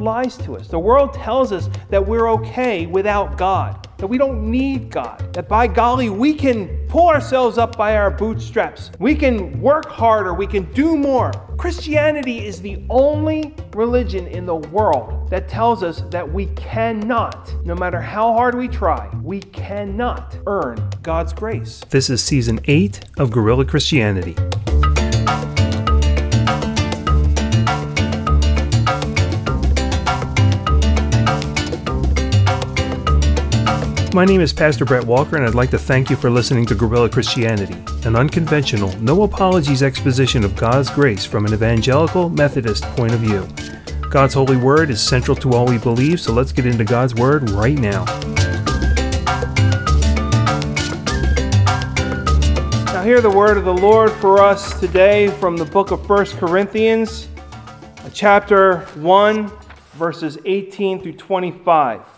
lies to us. The world tells us that we're okay without God, that we don't need God, that by golly, we can pull ourselves up by our bootstraps. We can work harder, we can do more. Christianity is the only religion in the world that tells us that we cannot, no matter how hard we try, we cannot earn God's grace. This is season 8 of Guerrilla Christianity. My name is Pastor Brett Walker, and I'd like to thank you for listening to Guerrilla Christianity, an unconventional, no apologies exposition of God's grace from an evangelical Methodist point of view. God's holy word is central to all we believe, so let's get into God's word right now. Now, hear the word of the Lord for us today from the book of 1 Corinthians, chapter 1, verses 18 through 25.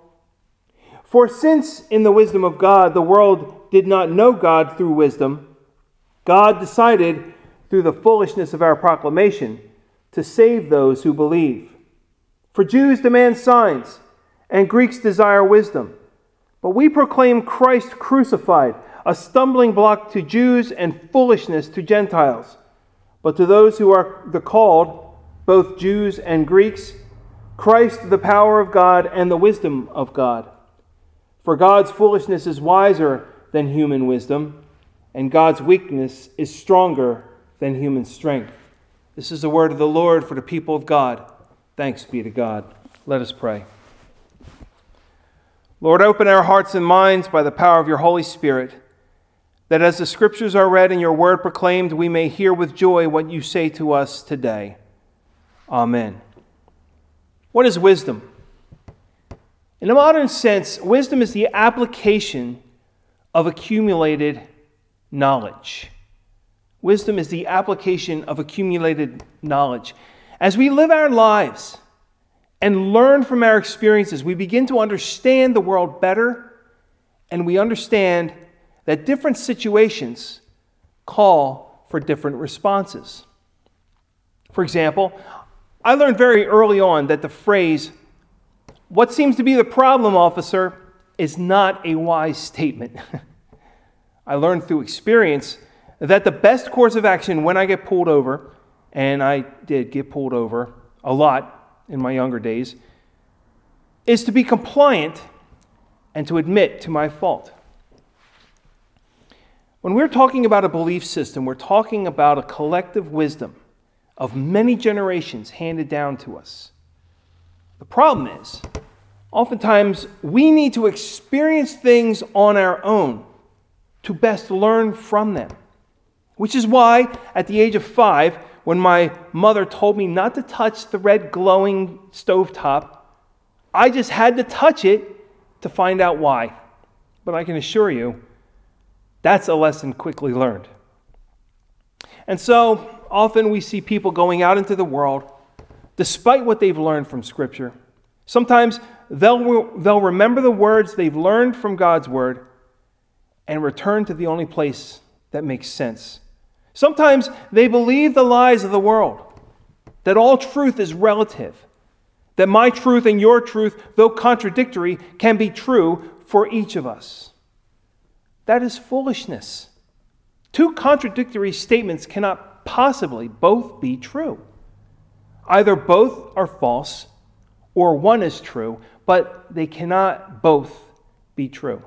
For since in the wisdom of God the world did not know God through wisdom, God decided through the foolishness of our proclamation to save those who believe. For Jews demand signs, and Greeks desire wisdom. But we proclaim Christ crucified, a stumbling block to Jews and foolishness to Gentiles. But to those who are the called, both Jews and Greeks, Christ the power of God and the wisdom of God. For God's foolishness is wiser than human wisdom, and God's weakness is stronger than human strength. This is the word of the Lord for the people of God. Thanks be to God. Let us pray. Lord, open our hearts and minds by the power of your Holy Spirit, that as the scriptures are read and your word proclaimed, we may hear with joy what you say to us today. Amen. What is wisdom? In a modern sense, wisdom is the application of accumulated knowledge. Wisdom is the application of accumulated knowledge. As we live our lives and learn from our experiences, we begin to understand the world better and we understand that different situations call for different responses. For example, I learned very early on that the phrase what seems to be the problem, officer, is not a wise statement. I learned through experience that the best course of action when I get pulled over, and I did get pulled over a lot in my younger days, is to be compliant and to admit to my fault. When we're talking about a belief system, we're talking about a collective wisdom of many generations handed down to us. The problem is, oftentimes we need to experience things on our own to best learn from them. Which is why, at the age of five, when my mother told me not to touch the red glowing stovetop, I just had to touch it to find out why. But I can assure you, that's a lesson quickly learned. And so often we see people going out into the world despite what they've learned from Scripture. Sometimes they'll, they'll remember the words they've learned from God's Word and return to the only place that makes sense. Sometimes they believe the lies of the world, that all truth is relative, that my truth and your truth, though contradictory, can be true for each of us. That is foolishness. Two contradictory statements cannot possibly both be true. Either both are false or one is true, but they cannot both be true.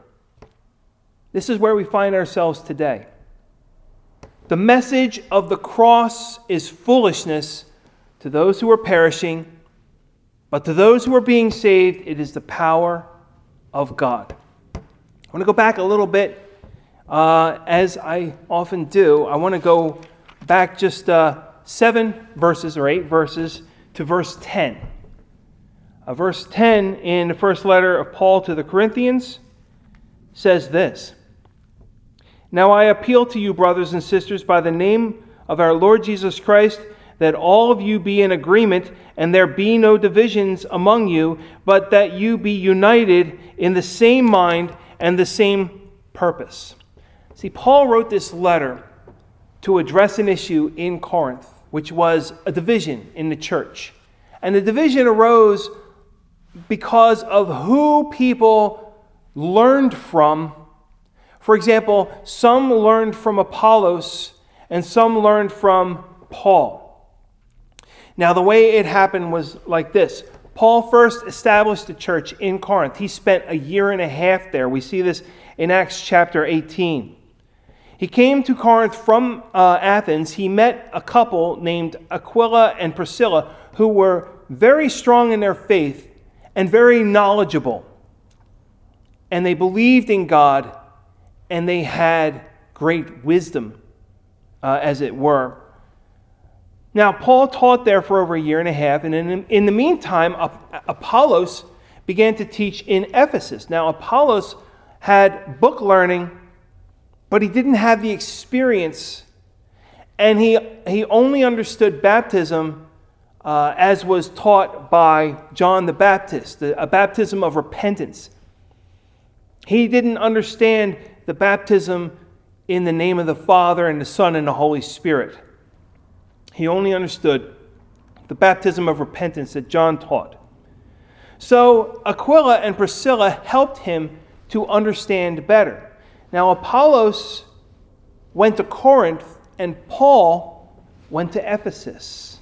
This is where we find ourselves today. The message of the cross is foolishness to those who are perishing, but to those who are being saved, it is the power of God. I want to go back a little bit, uh, as I often do. I want to go back just uh, seven verses or eight verses to verse 10. Uh, verse 10 in the first letter of Paul to the Corinthians says this Now I appeal to you, brothers and sisters, by the name of our Lord Jesus Christ, that all of you be in agreement and there be no divisions among you, but that you be united in the same mind and the same purpose. See, Paul wrote this letter to address an issue in Corinth, which was a division in the church. And the division arose because of who people learned from. For example, some learned from Apollos and some learned from Paul. Now, the way it happened was like this Paul first established the church in Corinth. He spent a year and a half there. We see this in Acts chapter 18. He came to Corinth from uh, Athens. He met a couple named Aquila and Priscilla who were very strong in their faith and very knowledgeable. And they believed in God and they had great wisdom, uh, as it were. Now, Paul taught there for over a year and a half, and in, in the meantime, Apollos began to teach in Ephesus. Now, Apollos had book learning, but he didn't have the experience, and he, he only understood baptism uh, as was taught by John the Baptist, a baptism of repentance. He didn't understand the baptism in the name of the Father and the Son and the Holy Spirit. He only understood the baptism of repentance that John taught. So Aquila and Priscilla helped him to understand better. Now, Apollos went to Corinth and Paul went to Ephesus.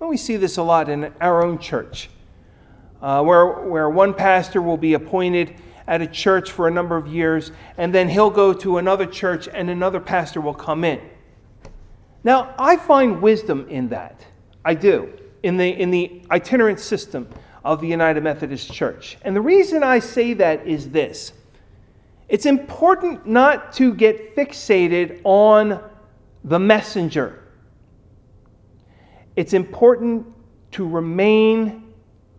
And we see this a lot in our own church, uh, where, where one pastor will be appointed at a church for a number of years, and then he'll go to another church and another pastor will come in. Now, I find wisdom in that. I do, in the, in the itinerant system of the United Methodist Church. And the reason I say that is this it's important not to get fixated on the messenger, it's important to remain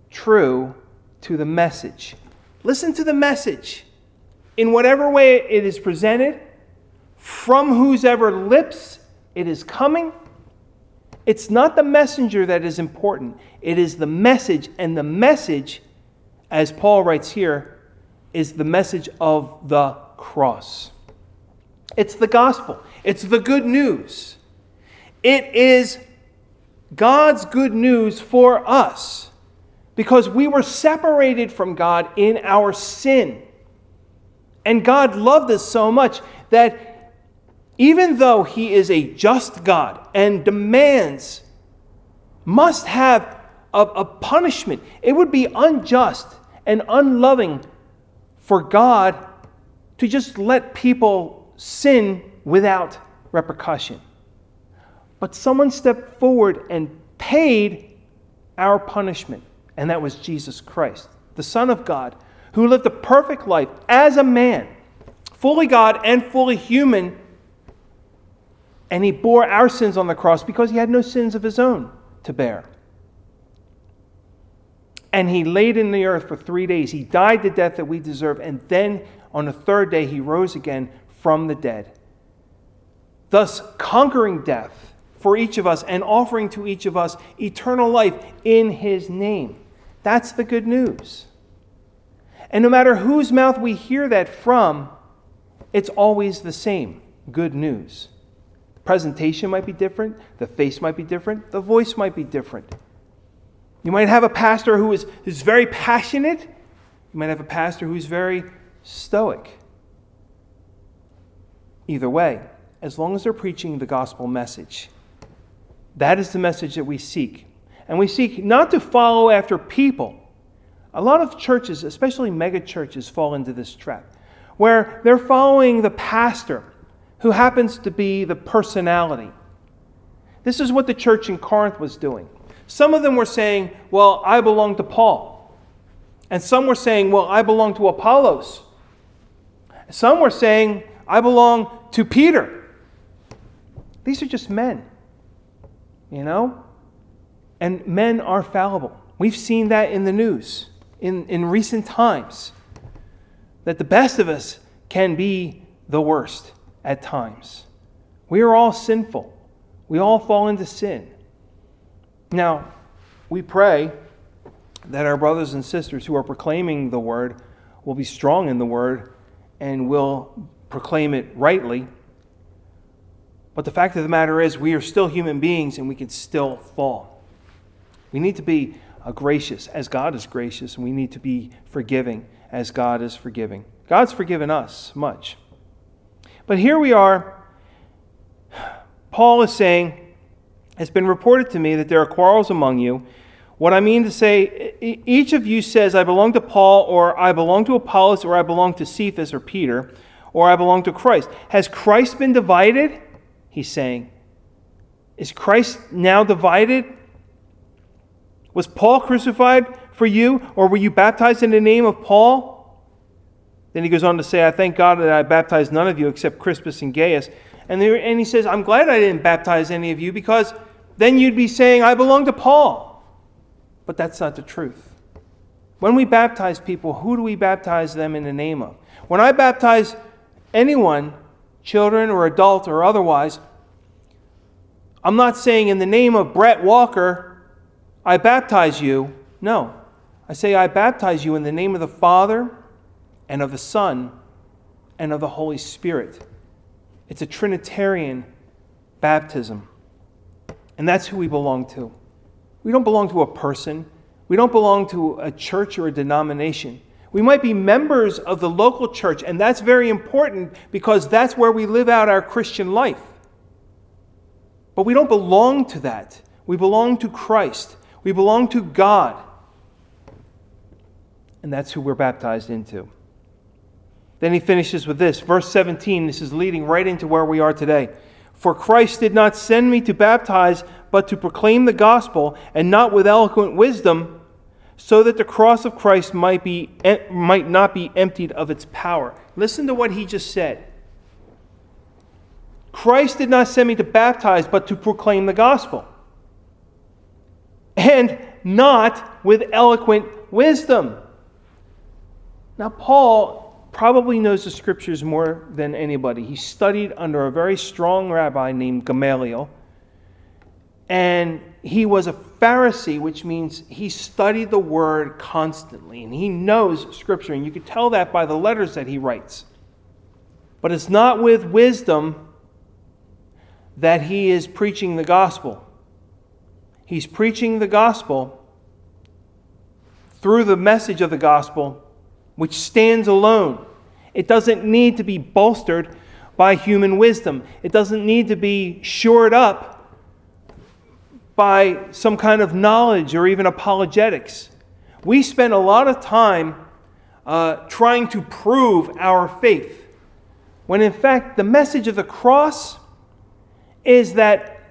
true to the message. Listen to the message in whatever way it is presented, from whose ever lips it is coming. It's not the messenger that is important, it is the message. And the message, as Paul writes here, is the message of the cross. It's the gospel, it's the good news. It is God's good news for us because we were separated from God in our sin. And God loved us so much that even though he is a just God and demands, must have a, a, punishment, it would be unjust and unloving for God to just let people sin without repercussion. But someone stepped forward and paid our punishment, and that was Jesus Christ, the Son of God, who lived a perfect life as a man, fully God and fully human and he bore our sins on the cross because he had no sins of his own to bear. And he laid in the earth for three days. He died the death that we deserve. And then on the third day, he rose again from the dead, thus conquering death for each of us and offering to each of us eternal life in his name. That's the good news. And no matter whose mouth we hear that from, it's always the same good news The presentation might be different, the face might be different, the voice might be different. You might have a pastor who is, who's very passionate, you might have a pastor who's very stoic. Either way, as long as they're preaching the gospel message, that is the message that we seek. And we seek not to follow after people. A lot of churches, especially mega churches, fall into this trap where they're following the pastor who happens to be the personality. This is what the church in Corinth was doing. Some of them were saying, Well, I belong to Paul. And some were saying, Well, I belong to Apollos. Some were saying, I belong to Peter. These are just men, you know? And men are fallible. We've seen that in the news in, in recent times, that the best of us can be the worst at times. We are all sinful, we all fall into sin. Now, we pray that our brothers and sisters who are proclaiming the word will be strong in the word and will proclaim it rightly. But the fact of the matter is, we are still human beings and we can still fall. We need to be gracious as God is gracious, and we need to be forgiving as God is forgiving. God's forgiven us much. But here we are. Paul is saying, It's been reported to me that there are quarrels among you. What I mean to say, each of you says, I belong to Paul, or I belong to Apollos, or I belong to Cephas or Peter, or I belong to Christ. Has Christ been divided? He's saying. Is Christ now divided? Was Paul crucified for you, or were you baptized in the name of Paul? Then he goes on to say, I thank God that I baptized none of you except Crispus and Gaius. And, there, and he says, I'm glad I didn't baptize any of you because then you'd be saying, I belong to Paul. But that's not the truth. When we baptize people, who do we baptize them in the name of? When I baptize anyone, children or adult or otherwise, I'm not saying in the name of Brett Walker, I baptize you. No. I say I baptize you in the name of the Father and of the Son and of the Holy Spirit. It's a Trinitarian baptism. And that's who we belong to. We don't belong to a person, we don't belong to a church or a denomination. We might be members of the local church, and that's very important because that's where we live out our Christian life. But we don't belong to that. We belong to Christ. We belong to God. And that's who we're baptized into. Then he finishes with this. Verse 17, this is leading right into where we are today. For Christ did not send me to baptize, but to proclaim the gospel, and not with eloquent wisdom, so that the cross of Christ might, be, might not be emptied of its power. Listen to what he just said. Christ did not send me to baptize, but to proclaim the gospel. And not with eloquent wisdom. Now, Paul probably knows the scriptures more than anybody. He studied under a very strong rabbi named Gamaliel. And he was a Pharisee, which means he studied the word constantly and he knows scripture. And you can tell that by the letters that he writes. But it's not with wisdom that he is preaching the gospel. He's preaching the gospel through the message of the gospel, which stands alone. It doesn't need to be bolstered by human wisdom, it doesn't need to be shored up by some kind of knowledge or even apologetics. We spend a lot of time uh, trying to prove our faith, when in fact, the message of the cross is that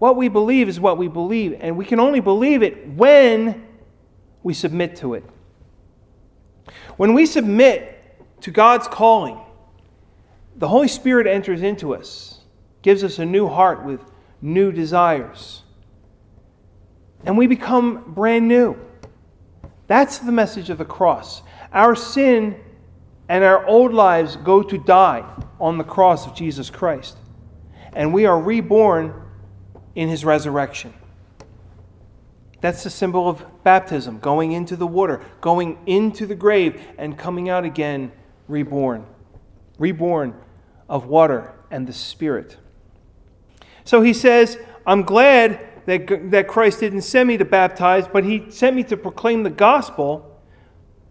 what we believe is what we believe, and we can only believe it when we submit to it. When we submit to God's calling, the Holy Spirit enters into us, gives us a new heart with new desires, and we become brand new. That's the message of the cross. Our sin and our old lives go to die on the cross of Jesus Christ, and we are reborn in his resurrection. That's the symbol of baptism, going into the water, going into the grave, and coming out again reborn, reborn of water and the Spirit. So he says, I'm glad that, that Christ didn't send me to baptize, but he sent me to proclaim the gospel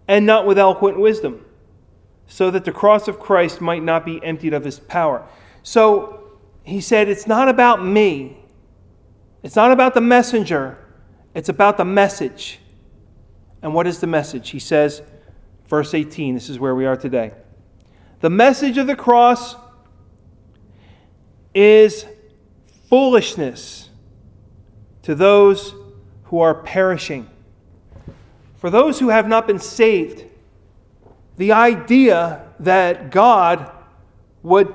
and not with eloquent wisdom, so that the cross of Christ might not be emptied of his power. So he said, It's not about me, it's not about the messenger, it's about the message. And what is the message? He says, Verse 18, this is where we are today. The message of the cross is foolishness to those who are perishing. For those who have not been saved, the idea that God would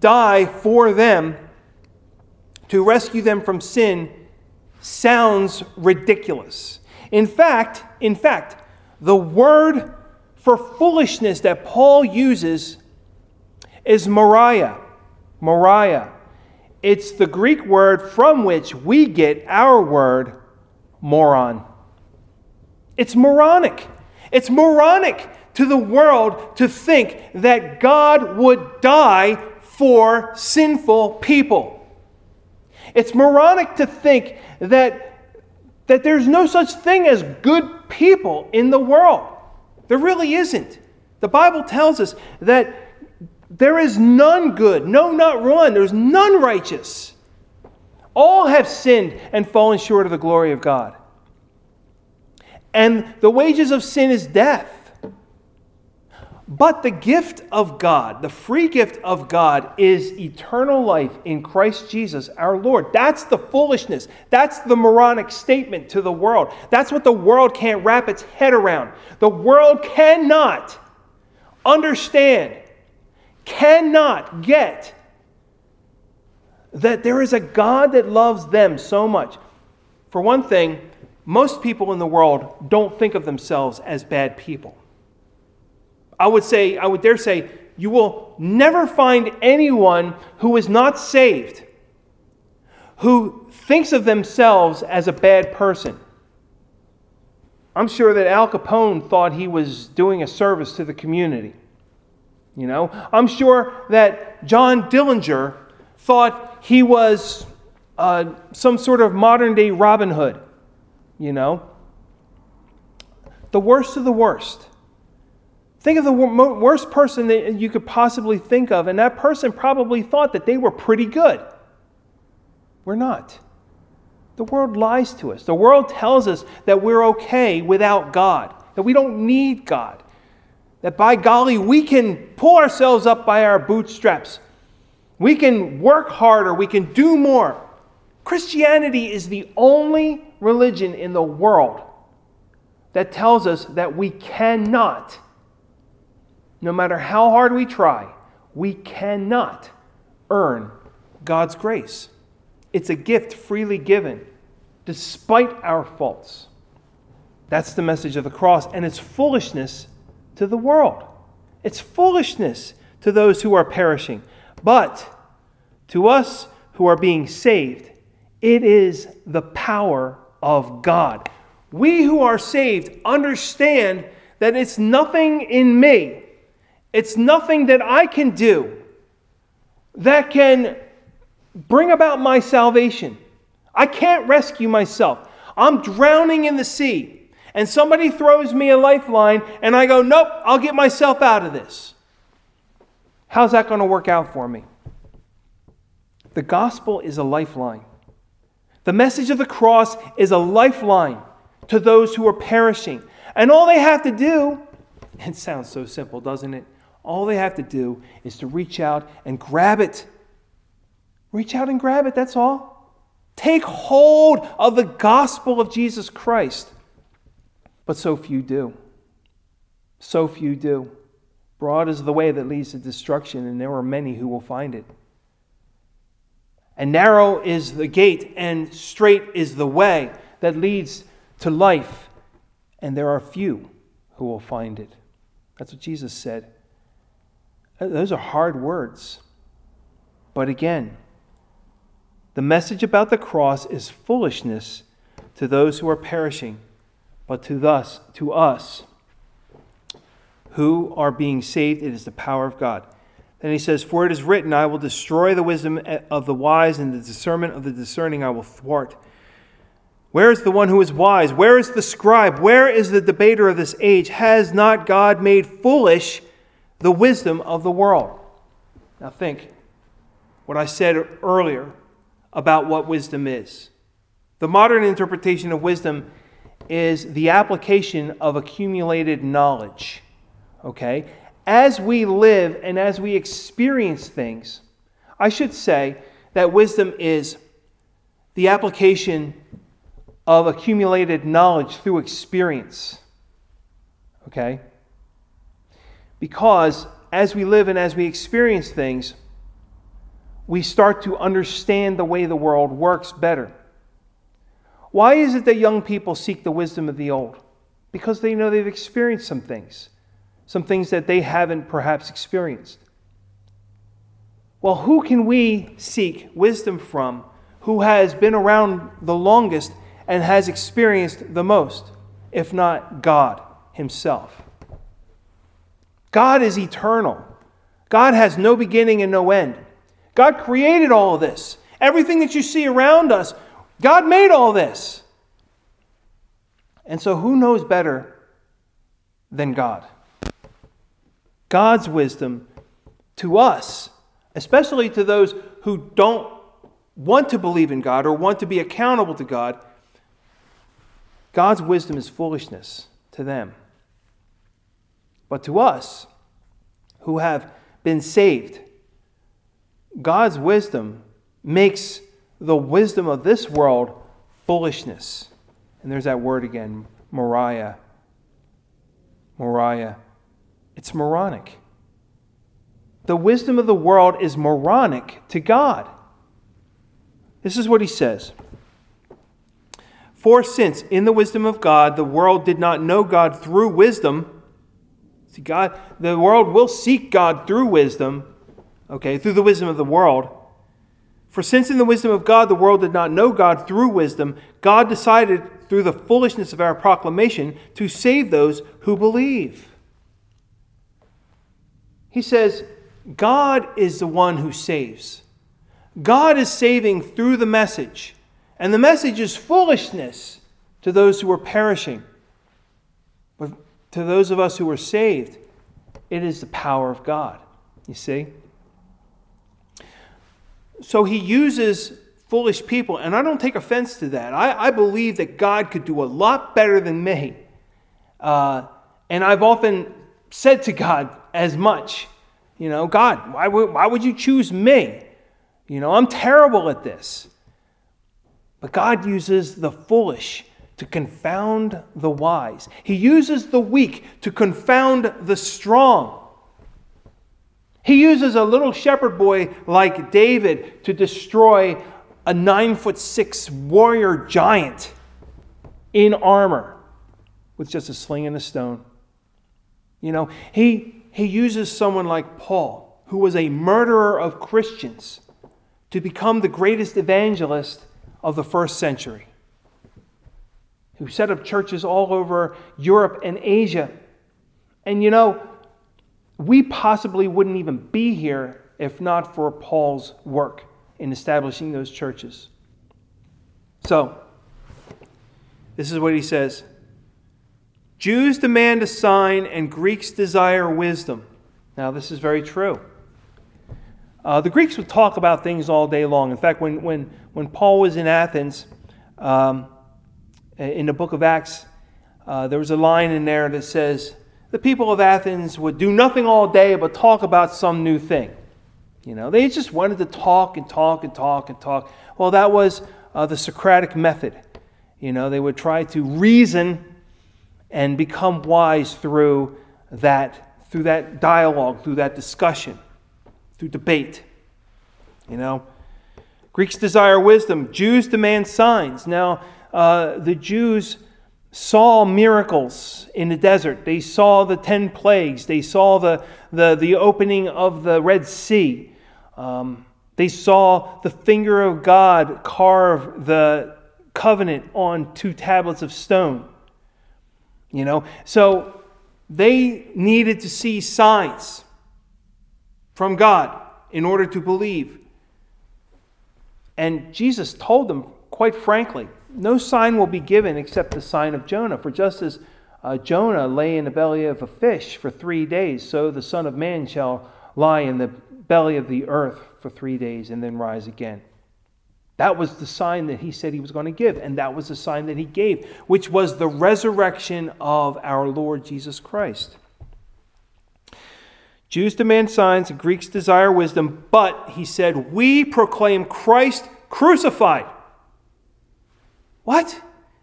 die for them to rescue them from sin sounds ridiculous. In fact, in fact, the word for foolishness that Paul uses is moria. Moria. It's the Greek word from which we get our word moron. It's moronic. It's moronic to the world to think that God would die for sinful people. It's moronic to think that, that there's no such thing as good people in the world. There really isn't. The Bible tells us that there is none good, no, not one. There's none righteous. All have sinned and fallen short of the glory of God. And the wages of sin is death. But the gift of God, the free gift of God, is eternal life in Christ Jesus our Lord. That's the foolishness. That's the moronic statement to the world. That's what the world can't wrap its head around. The world cannot understand, cannot get that there is a God that loves them so much. For one thing, most people in the world don't think of themselves as bad people. I would say, I would dare say, you will never find anyone who is not saved who thinks of themselves as a bad person. I'm sure that Al Capone thought he was doing a service to the community. You know, I'm sure that John Dillinger thought he was uh, some sort of modern day Robin Hood. You know, the worst of the worst Think of the worst person that you could possibly think of, and that person probably thought that they were pretty good. We're not. The world lies to us. The world tells us that we're okay without God, that we don't need God, that by golly, we can pull ourselves up by our bootstraps. We can work harder, we can do more. Christianity is the only religion in the world that tells us that we cannot no matter how hard we try, we cannot earn God's grace. It's a gift freely given, despite our faults. That's the message of the cross, and it's foolishness to the world. It's foolishness to those who are perishing. But to us who are being saved, it is the power of God. We who are saved understand that it's nothing in me it's nothing that I can do that can bring about my salvation. I can't rescue myself. I'm drowning in the sea, and somebody throws me a lifeline, and I go, Nope, I'll get myself out of this. How's that going to work out for me? The gospel is a lifeline. The message of the cross is a lifeline to those who are perishing. And all they have to do, it sounds so simple, doesn't it? All they have to do is to reach out and grab it. Reach out and grab it, that's all. Take hold of the gospel of Jesus Christ. But so few do. So few do. Broad is the way that leads to destruction, and there are many who will find it. And narrow is the gate, and straight is the way that leads to life, and there are few who will find it. That's what Jesus said. Those are hard words. But again, the message about the cross is foolishness to those who are perishing, but to us, to us who are being saved, it is the power of God. Then he says, For it is written, I will destroy the wisdom eh, of the wise, and the discernment of the discerning I will thwart. Where is the one who is wise? Where is the scribe? Where is the debater of this age? Has not God made foolish the wisdom of the world. Now, think what I said earlier about what wisdom is. The modern interpretation of wisdom is the application of accumulated knowledge. Okay? As we live and as we experience things, I should say that wisdom is the application of accumulated knowledge through experience. Okay? Because as we live and as we experience things, we start to understand the way the world works better. Why is it that young people seek the wisdom of the old? Because they know they've experienced some things, some things that they haven't perhaps experienced. Well, who can we seek wisdom from who has been around the longest and has experienced the most, if not God Himself? God is eternal. God has no beginning and no end. God created all of this. Everything that you see around us, God made all this. And so, who knows better than God? God's wisdom to us, especially to those who don't want to believe in God or want to be accountable to God, God's wisdom is foolishness to them. But to us, who have been saved, God's wisdom makes the wisdom of this world foolishness. And there's that word again, moria. Moria. It's moronic. The wisdom of the world is moronic to God. This is what he says. For since in the wisdom of God the world did not know God through wisdom, see God, the world will seek God through wisdom, okay, through the wisdom of the world. For since in the wisdom of God the world did not know God through wisdom, God decided through the foolishness of our proclamation to save those who believe. He says, God is the one who saves. God is saving through the message, and the message is foolishness to those who are perishing. To those of us who are saved, it is the power of God. You see? So he uses foolish people, and I don't take offense to that. I, I believe that God could do a lot better than me. Uh, and I've often said to God as much, you know, God, why would, why would you choose me? You know, I'm terrible at this. But God uses the foolish to confound the wise. He uses the weak to confound the strong. He uses a little shepherd boy like David to destroy a nine foot six warrior giant in armor with just a sling and a stone. You know, he, he uses someone like Paul, who was a murderer of Christians to become the greatest evangelist of the first century, who set up churches all over Europe and Asia. And you know, we possibly wouldn't even be here if not for Paul's work in establishing those churches. So, this is what he says Jews demand a sign, and Greeks desire wisdom. Now, this is very true. Uh, the Greeks would talk about things all day long. In fact, when, when, when Paul was in Athens, um, in the book of Acts, uh, there was a line in there that says, The people of Athens would do nothing all day but talk about some new thing. You know, they just wanted to talk and talk and talk and talk. Well, that was uh, the Socratic method. You know, they would try to reason and become wise through that, through that dialogue, through that discussion through debate. You know, Greeks desire wisdom, Jews demand signs. Now, uh, the Jews saw miracles in the desert. They saw the 10 plagues. They saw the, the, the opening of the Red Sea. Um, they saw the finger of God carve the covenant on two tablets of stone. You know, so they needed to see signs from God in order to believe. And Jesus told them, quite frankly, no sign will be given except the sign of Jonah. For just as uh, Jonah lay in the belly of a fish for three days, so the Son of Man shall lie in the belly of the earth for three days and then rise again. That was the sign that he said he was going to give, and that was the sign that he gave, which was the resurrection of our Lord Jesus Christ. Jews demand signs, Greeks desire wisdom, but he said, We proclaim Christ crucified. What?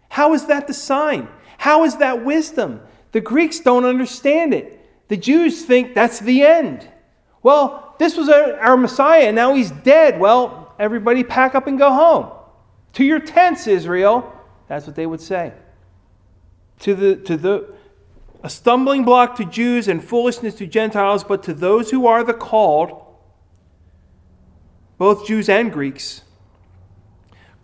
How is that the sign? How is that wisdom? The Greeks don't understand it. The Jews think that's the end. Well, this was our, Messiah, and now he's dead. Well, everybody pack up and go home. To your tents, Israel. That's what they would say. To the, to the, a stumbling block to Jews and foolishness to Gentiles, but to those who are the called, both Jews and Greeks,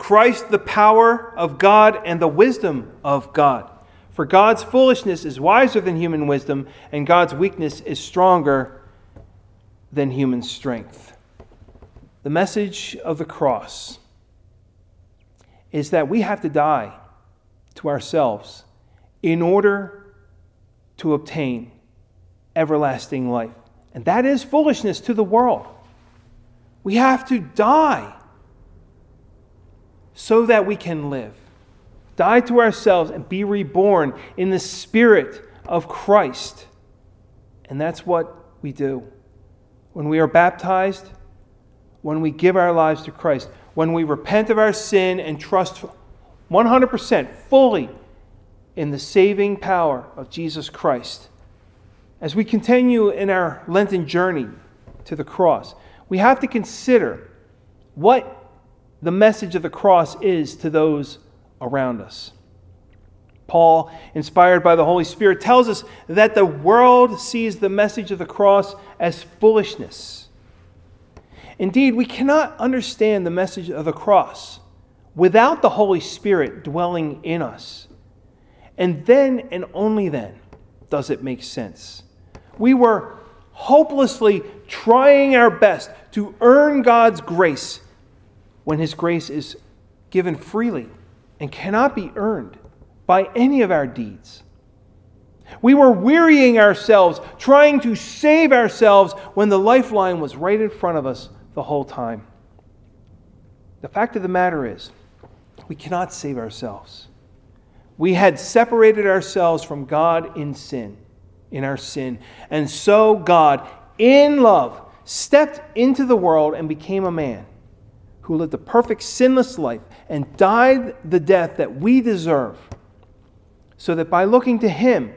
Christ, the power of God and the wisdom of God. For God's foolishness is wiser than human wisdom, and God's weakness is stronger than human strength. The message of the cross is that we have to die to ourselves in order to obtain everlasting life. And that is foolishness to the world. We have to die so that we can live. Die to ourselves and be reborn in the Spirit of Christ. And that's what we do. When we are baptized, when we give our lives to Christ, when we repent of our sin and trust 100% fully in the saving power of Jesus Christ. As we continue in our Lenten journey to the cross, we have to consider what the message of the cross is to those around us. Paul, inspired by the Holy Spirit, tells us that the world sees the message of the cross as foolishness. Indeed, we cannot understand the message of the cross without the Holy Spirit dwelling in us. And then and only then does it make sense. We were hopelessly trying our best to earn God's grace when His grace is given freely and cannot be earned by any of our deeds. We were wearying ourselves, trying to save ourselves when the lifeline was right in front of us the whole time. The fact of the matter is, we cannot save ourselves. We had separated ourselves from God in sin, in our sin. And so God, in love, stepped into the world and became a man who lived a perfect, sinless life and died the death that we deserve, so that by looking to him,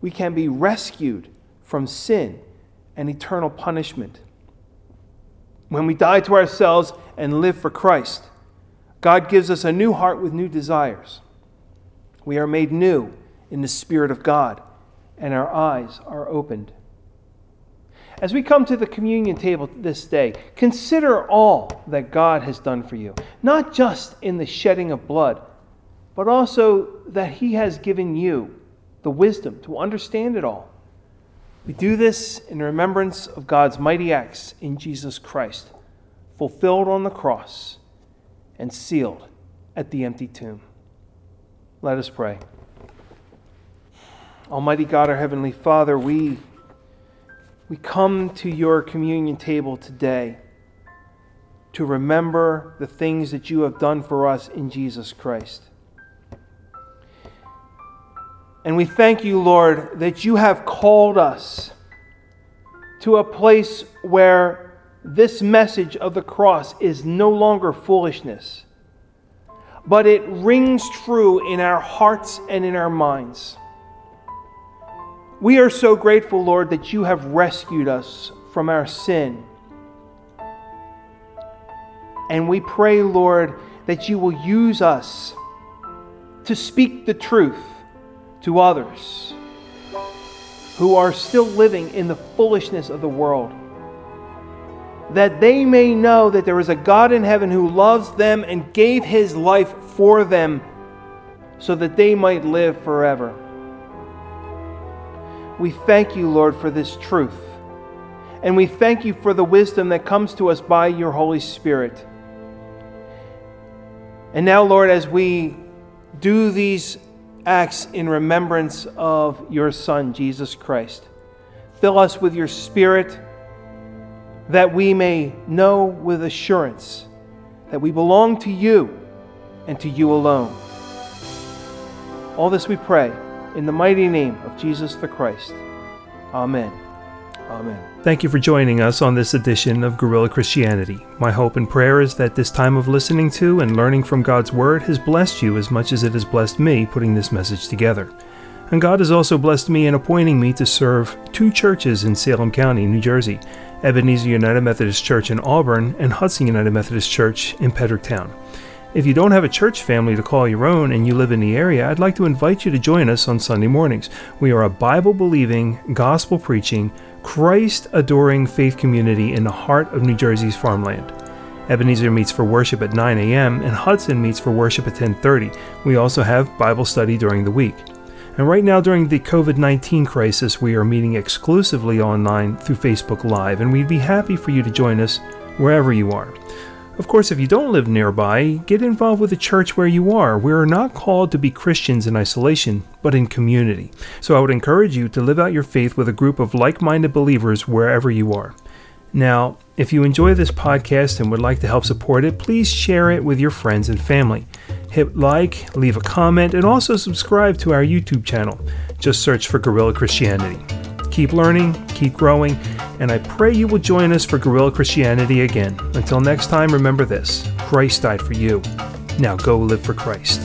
we can be rescued from sin and eternal punishment. When we die to ourselves and live for Christ, God gives us a new heart with new desires. We are made new in the Spirit of God, and our eyes are opened. As we come to the communion table this day, consider all that God has done for you, not just in the shedding of blood, but also that He has given you the wisdom to understand it all. We do this in remembrance of God's mighty acts in Jesus Christ, fulfilled on the cross and sealed at the empty tomb. Let us pray. Almighty God, our Heavenly Father, we we come to your communion table today to remember the things that you have done for us in Jesus Christ. And we thank you, Lord, that you have called us to a place where this message of the cross is no longer foolishness, but it rings true in our hearts and in our minds. We are so grateful, Lord, that you have rescued us from our sin. And we pray, Lord, that you will use us to speak the truth to others who are still living in the foolishness of the world. That they may know that there is a God in heaven who loves them and gave his life for them so that they might live forever. We thank you, Lord, for this truth. And we thank you for the wisdom that comes to us by your Holy Spirit. And now, Lord, as we do these acts in remembrance of your Son, Jesus Christ, fill us with your Spirit that we may know with assurance that we belong to you and to you alone. All this we pray in the mighty name of Jesus the Christ. Amen. Amen. Thank you for joining us on this edition of Guerrilla Christianity. My hope and prayer is that this time of listening to and learning from God's Word has blessed you as much as it has blessed me putting this message together. And God has also blessed me in appointing me to serve two churches in Salem County, New Jersey Ebenezer United Methodist Church in Auburn and Hudson United Methodist Church in Pedricktown. If you don't have a church family to call your own and you live in the area, I'd like to invite you to join us on Sunday mornings. We are a Bible believing, gospel preaching, Christ adoring faith community in the heart of New Jersey's farmland. Ebenezer meets for worship at 9 a.m. and Hudson meets for worship at 10:30. We also have Bible study during the week. And right now during the COVID-19 crisis, we are meeting exclusively online through Facebook Live, and we'd be happy for you to join us wherever you are. Of course, if you don't live nearby, get involved with the church where you are. We are not called to be Christians in isolation, but in community. So I would encourage you to live out your faith with a group of like minded believers wherever you are. Now, if you enjoy this podcast and would like to help support it, please share it with your friends and family. Hit like, leave a comment, and also subscribe to our YouTube channel. Just search for Guerrilla Christianity. Keep learning, keep growing, and I pray you will join us for Guerrilla Christianity again. Until next time, remember this Christ died for you. Now go live for Christ.